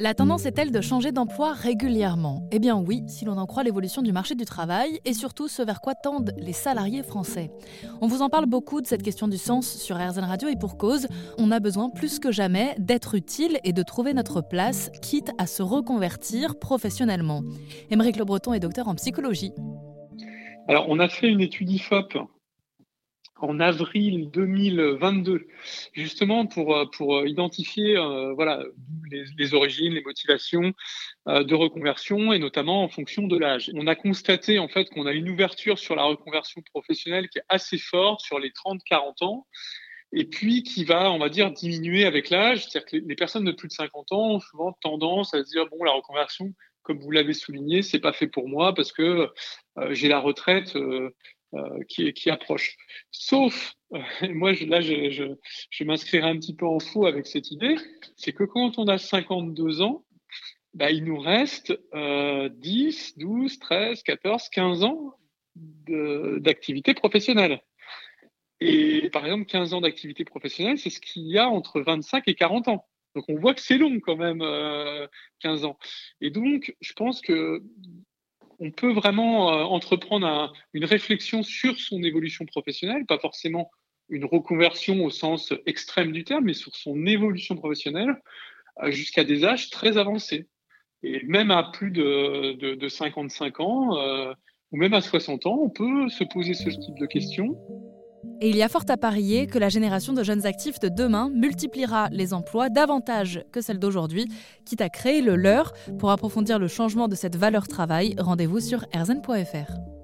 La tendance est-elle de changer d'emploi régulièrement Eh bien oui, si l'on en croit l'évolution du marché du travail et surtout ce vers quoi tendent les salariés français. On vous en parle beaucoup de cette question du sens sur RZN Radio et pour cause, on a besoin plus que jamais d'être utile et de trouver notre place, quitte à se reconvertir professionnellement. Émeric Le Breton est docteur en psychologie. Alors on a fait une étude IFOP en avril 2022, justement pour, euh, pour identifier euh, voilà, les, les, origines, les motivations euh, de reconversion et notamment en fonction de l'âge. On a constaté en fait qu'on a une ouverture sur la reconversion professionnelle qui est assez forte sur les 30-40 ans et puis qui va, on va dire, diminuer avec l'âge. C'est-à-dire que les personnes de plus de 50 ans ont souvent tendance à se dire, bon, la reconversion, comme vous l'avez souligné, c'est pas fait pour moi parce que euh, j'ai la retraite euh, euh, qui, qui, approche. Sauf, euh, moi là je, je, m'inscrirai un petit peu en faux avec cette idée, c'est que quand on a 52 ans, bah, il nous reste euh, 10, 12, 13, 14, 15 ans d'activité professionnelle. Et par exemple, 15 ans d'activité professionnelle, c'est ce qu'il y a entre 25 et 40 ans. Donc on voit que c'est long quand même, euh, 15 ans. Et donc, je pense que on peut vraiment euh, entreprendre une réflexion sur son évolution professionnelle, pas forcément une reconversion au sens extrême du terme, mais sur son évolution professionnelle euh, jusqu'à des âges très avancés. Et même à plus de, de, de 55 ans, euh, ou même à 60 ans, on peut se poser ce type de questions. Et il y a fort à parier que la génération de jeunes actifs de demain multipliera les emplois davantage que celle d'aujourd'hui, quitte à créer le leur. Pour approfondir le changement de cette valeur travail, rendez-vous sur erzen.fr.